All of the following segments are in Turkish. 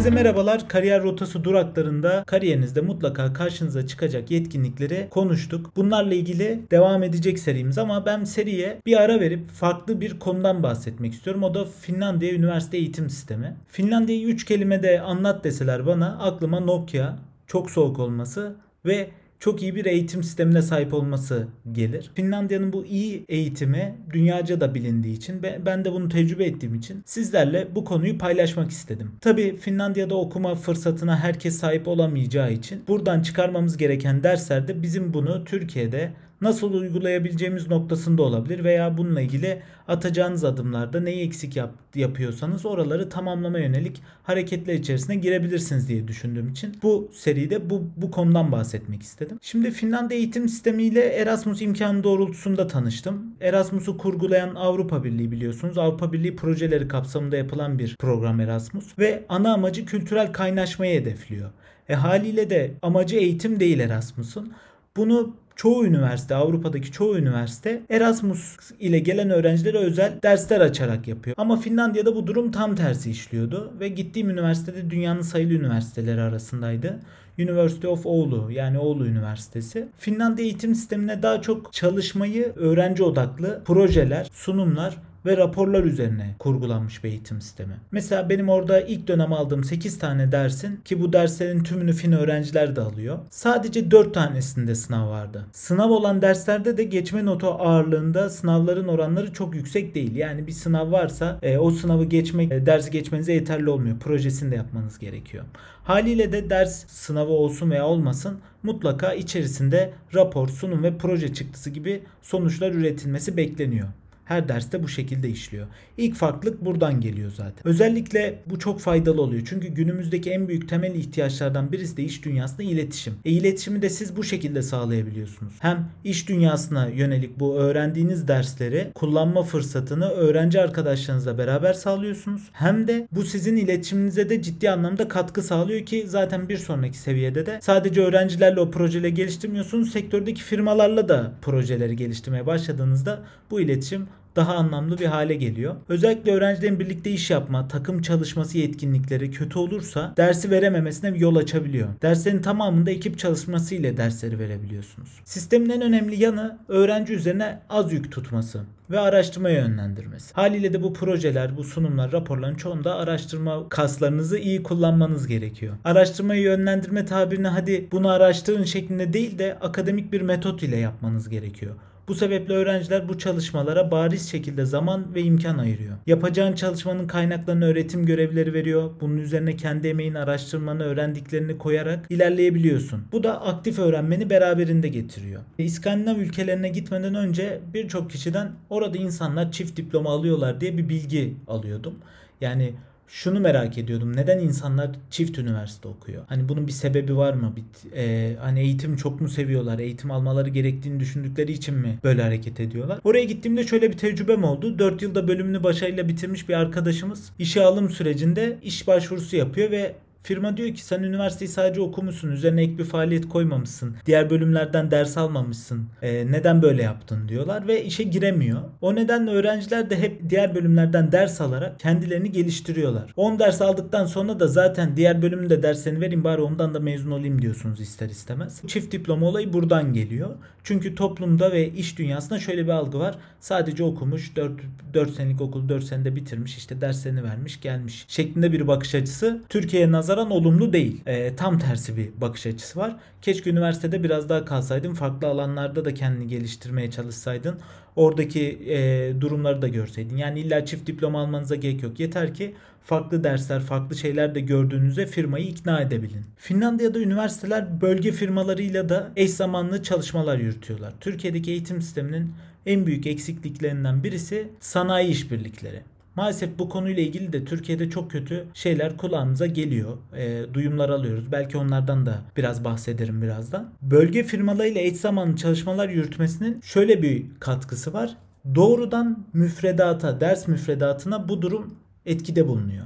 Herkese merhabalar. Kariyer rotası duraklarında kariyerinizde mutlaka karşınıza çıkacak yetkinlikleri konuştuk. Bunlarla ilgili devam edecek serimiz ama ben seriye bir ara verip farklı bir konudan bahsetmek istiyorum. O da Finlandiya Üniversite Eğitim Sistemi. Finlandiya'yı 3 kelimede anlat deseler bana aklıma Nokia, çok soğuk olması ve çok iyi bir eğitim sistemine sahip olması gelir. Finlandiya'nın bu iyi eğitimi dünyaca da bilindiği için ve ben de bunu tecrübe ettiğim için sizlerle bu konuyu paylaşmak istedim. Tabi Finlandiya'da okuma fırsatına herkes sahip olamayacağı için buradan çıkarmamız gereken derslerde bizim bunu Türkiye'de nasıl uygulayabileceğimiz noktasında olabilir veya bununla ilgili atacağınız adımlarda neyi eksik yap, yapıyorsanız oraları tamamlama yönelik hareketler içerisine girebilirsiniz diye düşündüğüm için bu seride bu, bu konudan bahsetmek istedim. Şimdi Finlandiya eğitim sistemiyle Erasmus imkanı doğrultusunda tanıştım. Erasmus'u kurgulayan Avrupa Birliği biliyorsunuz. Avrupa Birliği projeleri kapsamında yapılan bir program Erasmus ve ana amacı kültürel kaynaşmayı hedefliyor. E haliyle de amacı eğitim değil Erasmus'un. Bunu çoğu üniversite, Avrupa'daki çoğu üniversite Erasmus ile gelen öğrencilere özel dersler açarak yapıyor. Ama Finlandiya'da bu durum tam tersi işliyordu ve gittiğim üniversitede dünyanın sayılı üniversiteleri arasındaydı. University of Oulu yani Oulu Üniversitesi. Finlandiya eğitim sistemine daha çok çalışmayı öğrenci odaklı projeler, sunumlar ve raporlar üzerine kurgulanmış bir eğitim sistemi. Mesela benim orada ilk dönem aldığım 8 tane dersin ki bu derslerin tümünü fin öğrenciler de alıyor. Sadece 4 tanesinde sınav vardı. Sınav olan derslerde de geçme notu ağırlığında sınavların oranları çok yüksek değil. Yani bir sınav varsa e, o sınavı geçmek, e, dersi geçmenize yeterli olmuyor. Projesini de yapmanız gerekiyor. Haliyle de ders sınavı olsun veya olmasın mutlaka içerisinde rapor, sunum ve proje çıktısı gibi sonuçlar üretilmesi bekleniyor. Her derste bu şekilde işliyor. İlk farklılık buradan geliyor zaten. Özellikle bu çok faydalı oluyor. Çünkü günümüzdeki en büyük temel ihtiyaçlardan birisi de iş dünyasında iletişim. E iletişimi de siz bu şekilde sağlayabiliyorsunuz. Hem iş dünyasına yönelik bu öğrendiğiniz dersleri kullanma fırsatını öğrenci arkadaşlarınızla beraber sağlıyorsunuz. Hem de bu sizin iletişiminize de ciddi anlamda katkı sağlıyor ki zaten bir sonraki seviyede de sadece öğrencilerle o projeleri geliştirmiyorsunuz. Sektördeki firmalarla da projeleri geliştirmeye başladığınızda bu iletişim daha anlamlı bir hale geliyor. Özellikle öğrencilerin birlikte iş yapma, takım çalışması yetkinlikleri kötü olursa dersi verememesine yol açabiliyor. Derslerin tamamında ekip çalışması ile dersleri verebiliyorsunuz. Sistemin en önemli yanı öğrenci üzerine az yük tutması ve araştırmaya yönlendirmesi. Haliyle de bu projeler, bu sunumlar, raporların çoğunda araştırma kaslarınızı iyi kullanmanız gerekiyor. Araştırmayı yönlendirme tabirini hadi bunu araştırın şeklinde değil de akademik bir metot ile yapmanız gerekiyor. Bu sebeple öğrenciler bu çalışmalara bariz şekilde zaman ve imkan ayırıyor. Yapacağın çalışmanın kaynaklarını öğretim görevleri veriyor. Bunun üzerine kendi emeğin araştırmanı, öğrendiklerini koyarak ilerleyebiliyorsun. Bu da aktif öğrenmeni beraberinde getiriyor. İskandinav ülkelerine gitmeden önce birçok kişiden orada insanlar çift diploma alıyorlar diye bir bilgi alıyordum. Yani şunu merak ediyordum. Neden insanlar çift üniversite okuyor? Hani bunun bir sebebi var mı? Bir, e, hani eğitim çok mu seviyorlar? Eğitim almaları gerektiğini düşündükleri için mi böyle hareket ediyorlar? Oraya gittiğimde şöyle bir tecrübem oldu. 4 yılda bölümünü başarıyla bitirmiş bir arkadaşımız işe alım sürecinde iş başvurusu yapıyor ve Firma diyor ki sen üniversiteyi sadece okumuşsun. Üzerine ek bir faaliyet koymamışsın. Diğer bölümlerden ders almamışsın. E, neden böyle yaptın diyorlar ve işe giremiyor. O nedenle öğrenciler de hep diğer bölümlerden ders alarak kendilerini geliştiriyorlar. 10 ders aldıktan sonra da zaten diğer bölümün de derslerini vereyim bari ondan da mezun olayım diyorsunuz ister istemez. Çift diploma olayı buradan geliyor. Çünkü toplumda ve iş dünyasında şöyle bir algı var. Sadece okumuş 4, 4 senelik okul 4 senede bitirmiş işte derslerini vermiş gelmiş şeklinde bir bakış açısı Türkiye'ye nazaran olumlu değil. E, tam tersi bir bakış açısı var. Keşke üniversitede biraz daha kalsaydın farklı alanlarda da kendini geliştirmeye çalışsaydın. Oradaki e, durumları da görseydin. Yani illa çift diploma almanıza gerek yok. Yeter ki farklı dersler, farklı şeyler de gördüğünüzde firmayı ikna edebilin. Finlandiya'da üniversiteler bölge firmalarıyla da eş zamanlı çalışmalar yürütüyorlar. Türkiye'deki eğitim sisteminin en büyük eksikliklerinden birisi sanayi işbirlikleri. Maalesef bu konuyla ilgili de Türkiye'de çok kötü şeyler kulağımıza geliyor. E, duyumlar alıyoruz. Belki onlardan da biraz bahsederim birazdan. Bölge firmalarıyla eş zamanlı çalışmalar yürütmesinin şöyle bir katkısı var. Doğrudan müfredata, ders müfredatına bu durum etkide bulunuyor.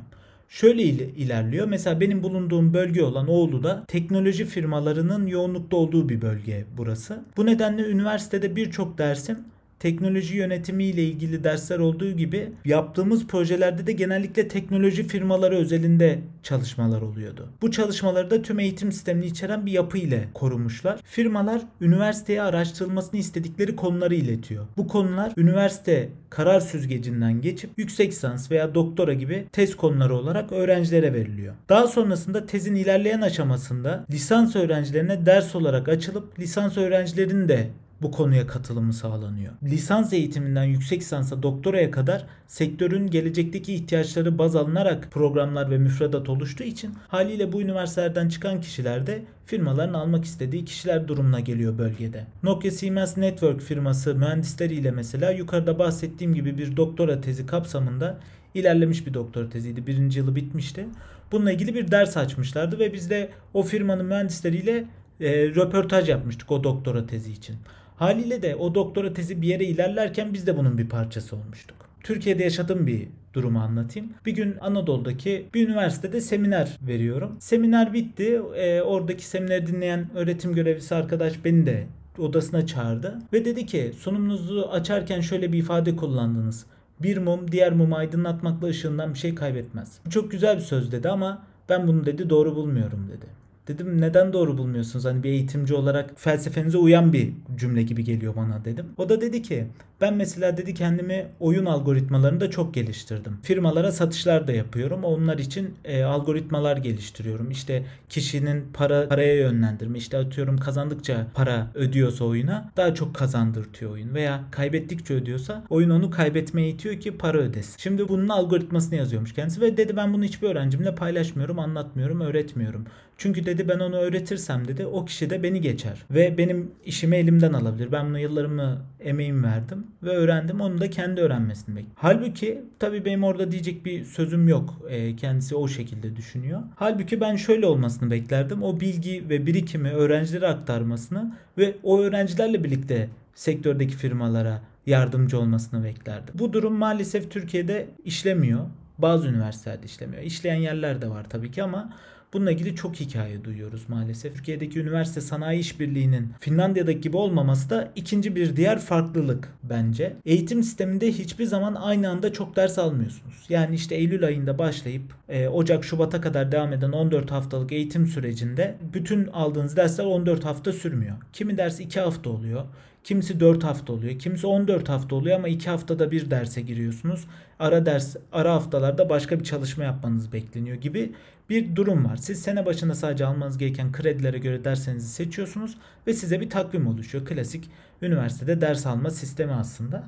şöyle ilerliyor. Mesela benim bulunduğum bölge olan Oğlu'da teknoloji firmalarının yoğunlukta olduğu bir bölge burası. Bu nedenle üniversitede birçok dersim teknoloji yönetimi ile ilgili dersler olduğu gibi yaptığımız projelerde de genellikle teknoloji firmaları özelinde çalışmalar oluyordu. Bu çalışmaları da tüm eğitim sistemini içeren bir yapı ile korumuşlar. Firmalar üniversiteye araştırılmasını istedikleri konuları iletiyor. Bu konular üniversite karar süzgecinden geçip yüksek lisans veya doktora gibi tez konuları olarak öğrencilere veriliyor. Daha sonrasında tezin ilerleyen aşamasında lisans öğrencilerine ders olarak açılıp lisans öğrencilerinin de bu konuya katılımı sağlanıyor. Lisans eğitiminden yüksek lisansa doktoraya kadar sektörün gelecekteki ihtiyaçları baz alınarak programlar ve müfredat oluştuğu için haliyle bu üniversitelerden çıkan kişiler de firmaların almak istediği kişiler durumuna geliyor bölgede. Nokia Siemens Network firması mühendisleriyle mesela yukarıda bahsettiğim gibi bir doktora tezi kapsamında ilerlemiş bir doktora teziydi. Birinci yılı bitmişti. Bununla ilgili bir ders açmışlardı ve biz de o firmanın mühendisleriyle e, röportaj yapmıştık o doktora tezi için. Haliyle de o doktora tezi bir yere ilerlerken biz de bunun bir parçası olmuştuk. Türkiye'de yaşadığım bir durumu anlatayım. Bir gün Anadolu'daki bir üniversitede seminer veriyorum. Seminer bitti. E, oradaki semineri dinleyen öğretim görevlisi arkadaş beni de odasına çağırdı ve dedi ki sunumunuzu açarken şöyle bir ifade kullandınız. Bir mum diğer mumu aydınlatmakla ışığından bir şey kaybetmez. Bu çok güzel bir söz dedi ama ben bunu dedi doğru bulmuyorum dedi. Dedim neden doğru bulmuyorsunuz? Hani bir eğitimci olarak felsefenize uyan bir cümle gibi geliyor bana dedim. O da dedi ki ben mesela dedi kendimi oyun algoritmalarında çok geliştirdim. Firmalara satışlar da yapıyorum. Onlar için e, algoritmalar geliştiriyorum. İşte kişinin para paraya yönlendirme. İşte atıyorum kazandıkça para ödüyorsa oyuna daha çok kazandırtıyor oyun. Veya kaybettikçe ödüyorsa oyun onu kaybetmeye itiyor ki para ödesin. Şimdi bunun algoritmasını yazıyormuş kendisi ve dedi ben bunu hiçbir öğrencimle paylaşmıyorum, anlatmıyorum, öğretmiyorum. Çünkü dedi ben onu öğretirsem dedi o kişi de beni geçer ve benim işimi elimden alabilir. Ben buna yıllarımı emeğimi verdim ve öğrendim. Onu da kendi öğrenmesini bekliyorum. Halbuki tabii benim orada diyecek bir sözüm yok. E, kendisi o şekilde düşünüyor. Halbuki ben şöyle olmasını beklerdim. O bilgi ve birikimi öğrencilere aktarmasını ve o öğrencilerle birlikte sektördeki firmalara yardımcı olmasını beklerdim. Bu durum maalesef Türkiye'de işlemiyor. Bazı üniversitelerde işlemiyor. İşleyen yerler de var tabii ki ama Bununla ilgili çok hikaye duyuyoruz maalesef. Türkiye'deki üniversite sanayi işbirliğinin Finlandiya'daki gibi olmaması da ikinci bir diğer farklılık bence. Eğitim sisteminde hiçbir zaman aynı anda çok ders almıyorsunuz. Yani işte Eylül ayında başlayıp e, Ocak Şubat'a kadar devam eden 14 haftalık eğitim sürecinde bütün aldığınız dersler 14 hafta sürmüyor. Kimi ders 2 hafta oluyor. Kimisi 4 hafta oluyor. Kimisi 14 hafta oluyor ama 2 haftada bir derse giriyorsunuz. Ara ders, ara haftalarda başka bir çalışma yapmanız bekleniyor gibi bir durum var. Siz sene başında sadece almanız gereken kredilere göre derslerinizi seçiyorsunuz ve size bir takvim oluşuyor. Klasik üniversitede ders alma sistemi aslında.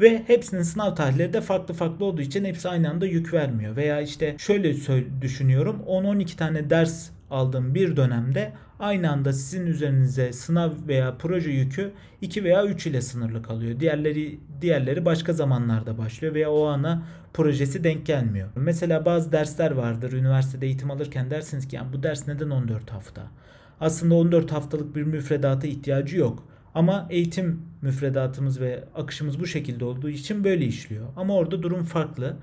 Ve hepsinin sınav tarihleri de farklı farklı olduğu için hepsi aynı anda yük vermiyor. Veya işte şöyle düşünüyorum 10-12 tane ders aldığım bir dönemde aynı anda sizin üzerinize sınav veya proje yükü 2 veya 3 ile sınırlı kalıyor. Diğerleri diğerleri başka zamanlarda başlıyor veya o ana projesi denk gelmiyor. Mesela bazı dersler vardır üniversitede eğitim alırken dersiniz ki yani bu ders neden 14 hafta? Aslında 14 haftalık bir müfredata ihtiyacı yok. Ama eğitim müfredatımız ve akışımız bu şekilde olduğu için böyle işliyor. Ama orada durum farklı.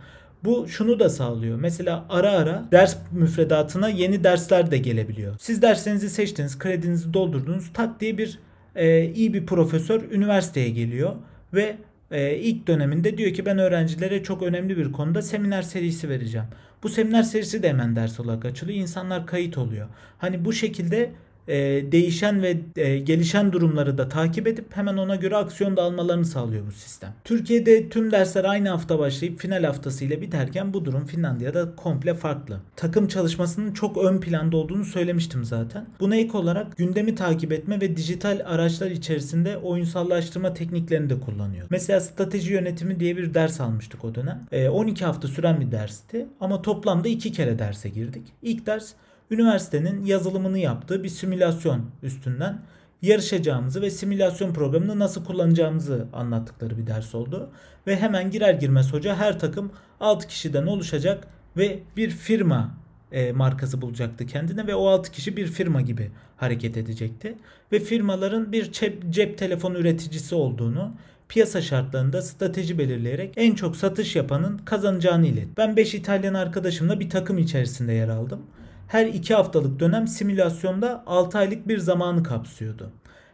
Bu şunu da sağlıyor. Mesela ara ara ders müfredatına yeni dersler de gelebiliyor. Siz derslerinizi seçtiniz, kredinizi doldurdunuz. Tak diye bir e, iyi bir profesör üniversiteye geliyor ve e, ilk döneminde diyor ki ben öğrencilere çok önemli bir konuda seminer serisi vereceğim. Bu seminer serisi de hemen ders olarak açılıyor. İnsanlar kayıt oluyor. Hani bu şekilde e, değişen ve e, gelişen durumları da takip edip hemen ona göre aksiyon da almalarını sağlıyor bu sistem. Türkiye'de tüm dersler aynı hafta başlayıp final haftasıyla biterken bu durum Finlandiya'da komple farklı. Takım çalışmasının çok ön planda olduğunu söylemiştim zaten. Buna ek olarak gündemi takip etme ve dijital araçlar içerisinde oyunsallaştırma tekniklerini de kullanıyor. Mesela strateji yönetimi diye bir ders almıştık o dönem. E, 12 hafta süren bir dersti ama toplamda 2 kere derse girdik. İlk ders üniversitenin yazılımını yaptığı bir simülasyon üstünden yarışacağımızı ve simülasyon programını nasıl kullanacağımızı anlattıkları bir ders oldu. Ve hemen girer girmez hoca her takım 6 kişiden oluşacak ve bir firma e, markası bulacaktı kendine ve o 6 kişi bir firma gibi hareket edecekti. Ve firmaların bir cep, cep telefonu üreticisi olduğunu piyasa şartlarında strateji belirleyerek en çok satış yapanın kazanacağını ilet. Ben 5 İtalyan arkadaşımla bir takım içerisinde yer aldım. Her 2 haftalık dönem simülasyonda 6 aylık bir zamanı kapsıyordu.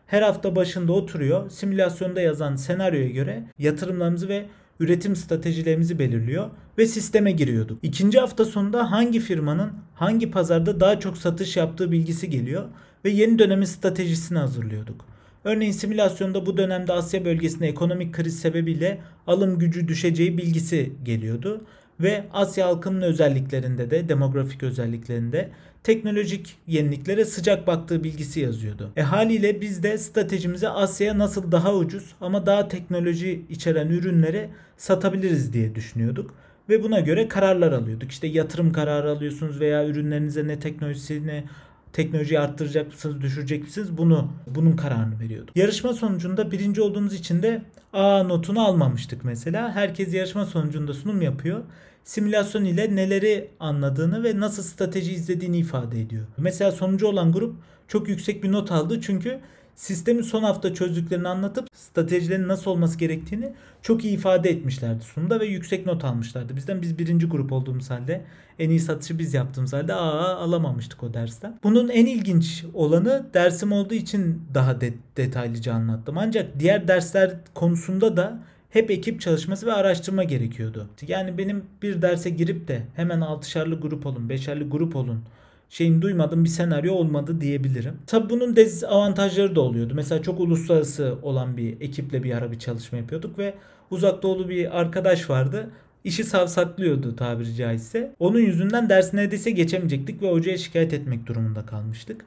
Her hafta başında oturuyor, simülasyonda yazan senaryoya göre yatırımlarımızı ve üretim stratejilerimizi belirliyor ve sisteme giriyorduk. İkinci hafta sonunda hangi firmanın hangi pazarda daha çok satış yaptığı bilgisi geliyor ve yeni dönemin stratejisini hazırlıyorduk. Örneğin simülasyonda bu dönemde Asya bölgesinde ekonomik kriz sebebiyle alım gücü düşeceği bilgisi geliyordu ve Asya halkının özelliklerinde de demografik özelliklerinde teknolojik yeniliklere sıcak baktığı bilgisi yazıyordu. E haliyle biz de stratejimizi Asya'ya nasıl daha ucuz ama daha teknoloji içeren ürünleri satabiliriz diye düşünüyorduk ve buna göre kararlar alıyorduk. İşte yatırım kararı alıyorsunuz veya ürünlerinize ne teknolojisini teknolojiyi arttıracak mısınız, düşürecek misiniz? Bunu bunun kararını veriyorduk. Yarışma sonucunda birinci olduğumuz için de A notunu almamıştık mesela. Herkes yarışma sonucunda sunum yapıyor. Simülasyon ile neleri anladığını ve nasıl strateji izlediğini ifade ediyor. Mesela sonucu olan grup çok yüksek bir not aldı çünkü sistemi son hafta çözdüklerini anlatıp stratejilerin nasıl olması gerektiğini çok iyi ifade etmişlerdi sunumda ve yüksek not almışlardı. Bizden biz birinci grup olduğumuz halde en iyi satışı biz yaptığımız halde aa alamamıştık o dersten. Bunun en ilginç olanı dersim olduğu için daha de- detaylıca anlattım. Ancak diğer dersler konusunda da hep ekip çalışması ve araştırma gerekiyordu. Yani benim bir derse girip de hemen altışarlı grup olun, beşerli grup olun şeyin duymadığım bir senaryo olmadı diyebilirim. Tabi bunun dezavantajları da oluyordu. Mesela çok uluslararası olan bir ekiple bir ara bir çalışma yapıyorduk ve uzak doğulu bir arkadaş vardı. İşi savsaklıyordu tabiri caizse. Onun yüzünden ders neredeyse geçemeyecektik ve hocaya şikayet etmek durumunda kalmıştık.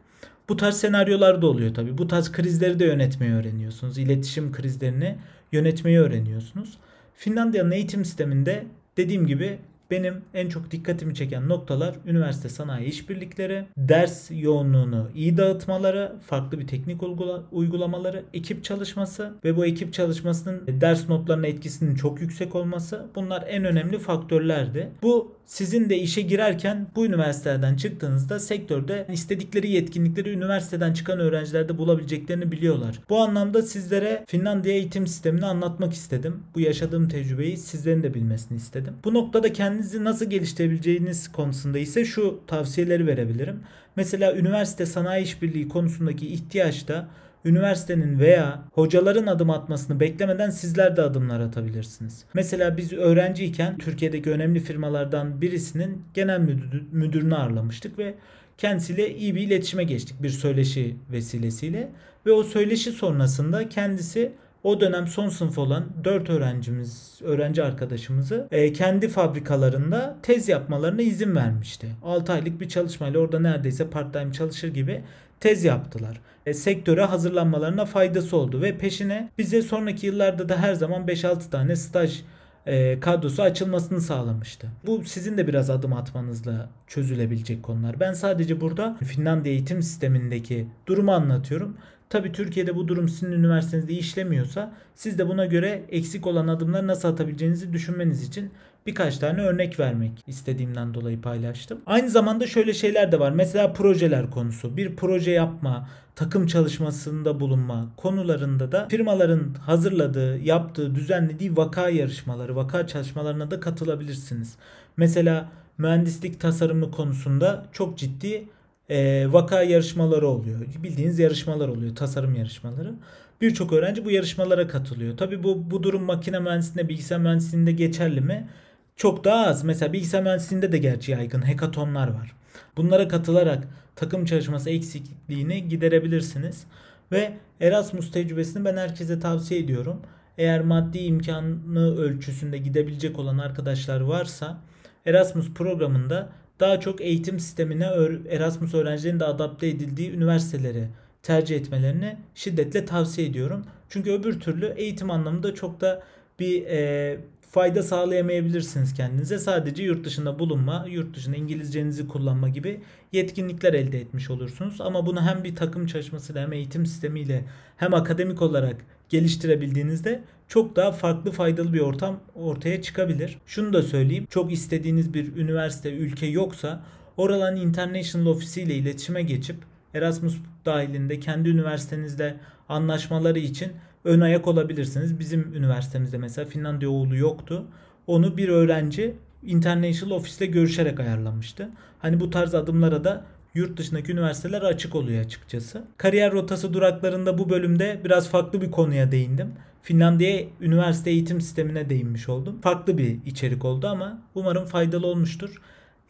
Bu tarz senaryolar da oluyor tabi. Bu tarz krizleri de yönetmeyi öğreniyorsunuz. İletişim krizlerini yönetmeyi öğreniyorsunuz. Finlandiya'nın eğitim sisteminde dediğim gibi benim en çok dikkatimi çeken noktalar üniversite sanayi işbirlikleri, ders yoğunluğunu iyi dağıtmaları, farklı bir teknik uygula- uygulamaları, ekip çalışması ve bu ekip çalışmasının ders notlarına etkisinin çok yüksek olması bunlar en önemli faktörlerdi. Bu sizin de işe girerken bu üniversitelerden çıktığınızda sektörde istedikleri yetkinlikleri üniversiteden çıkan öğrencilerde bulabileceklerini biliyorlar. Bu anlamda sizlere Finlandiya eğitim sistemini anlatmak istedim. Bu yaşadığım tecrübeyi sizlerin de bilmesini istedim. Bu noktada kendinizi nasıl geliştirebileceğiniz konusunda ise şu tavsiyeleri verebilirim. Mesela üniversite sanayi işbirliği konusundaki ihtiyaçta üniversitenin veya hocaların adım atmasını beklemeden sizler de adımlar atabilirsiniz. Mesela biz öğrenciyken Türkiye'deki önemli firmalardan birisinin genel müdür, müdürünü ağırlamıştık ve kendisiyle iyi bir iletişime geçtik bir söyleşi vesilesiyle ve o söyleşi sonrasında kendisi o dönem son sınıf olan 4 öğrencimiz, öğrenci arkadaşımızı e, kendi fabrikalarında tez yapmalarına izin vermişti. 6 aylık bir çalışmayla orada neredeyse part time çalışır gibi tez yaptılar. E, sektöre hazırlanmalarına faydası oldu ve peşine bize sonraki yıllarda da her zaman 5-6 tane staj e, kadrosu açılmasını sağlamıştı. Bu sizin de biraz adım atmanızla çözülebilecek konular. Ben sadece burada Finlandiya eğitim sistemindeki durumu anlatıyorum. Tabi Türkiye'de bu durum sizin üniversitenizde işlemiyorsa siz de buna göre eksik olan adımları nasıl atabileceğinizi düşünmeniz için birkaç tane örnek vermek istediğimden dolayı paylaştım. Aynı zamanda şöyle şeyler de var. Mesela projeler konusu. Bir proje yapma, takım çalışmasında bulunma konularında da firmaların hazırladığı, yaptığı, düzenlediği vaka yarışmaları, vaka çalışmalarına da katılabilirsiniz. Mesela mühendislik tasarımı konusunda çok ciddi e, vaka yarışmaları oluyor. Bildiğiniz yarışmalar oluyor. Tasarım yarışmaları. Birçok öğrenci bu yarışmalara katılıyor. Tabi bu, bu durum makine mühendisliğinde, bilgisayar mühendisliğinde geçerli mi? Çok daha az. Mesela bilgisayar mühendisliğinde de gerçi yaygın hekatonlar var. Bunlara katılarak takım çalışması eksikliğini giderebilirsiniz. Ve Erasmus tecrübesini ben herkese tavsiye ediyorum. Eğer maddi imkanı ölçüsünde gidebilecek olan arkadaşlar varsa Erasmus programında daha çok eğitim sistemine Erasmus öğrencilerinin de adapte edildiği üniversiteleri tercih etmelerini şiddetle tavsiye ediyorum. Çünkü öbür türlü eğitim anlamında çok da bir e, fayda sağlayamayabilirsiniz kendinize. Sadece yurt dışında bulunma, yurt dışında İngilizcenizi kullanma gibi yetkinlikler elde etmiş olursunuz. Ama bunu hem bir takım çalışmasıyla hem eğitim sistemiyle hem akademik olarak geliştirebildiğinizde çok daha farklı faydalı bir ortam ortaya çıkabilir. Şunu da söyleyeyim. Çok istediğiniz bir üniversite, ülke yoksa oraların international ofisiyle iletişime geçip Erasmus dahilinde kendi üniversitenizle anlaşmaları için ön ayak olabilirsiniz. Bizim üniversitemizde mesela Finlandiya oğlu yoktu. Onu bir öğrenci International Office'le görüşerek ayarlamıştı. Hani bu tarz adımlara da yurt dışındaki üniversiteler açık oluyor açıkçası. Kariyer rotası duraklarında bu bölümde biraz farklı bir konuya değindim. Finlandiya üniversite eğitim sistemine değinmiş oldum. Farklı bir içerik oldu ama umarım faydalı olmuştur.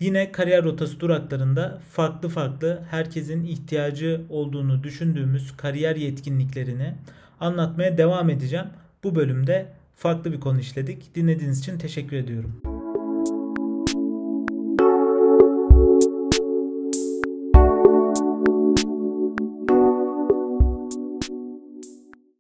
Yine kariyer rotası duraklarında farklı farklı herkesin ihtiyacı olduğunu düşündüğümüz kariyer yetkinliklerini anlatmaya devam edeceğim. Bu bölümde farklı bir konu işledik. Dinlediğiniz için teşekkür ediyorum.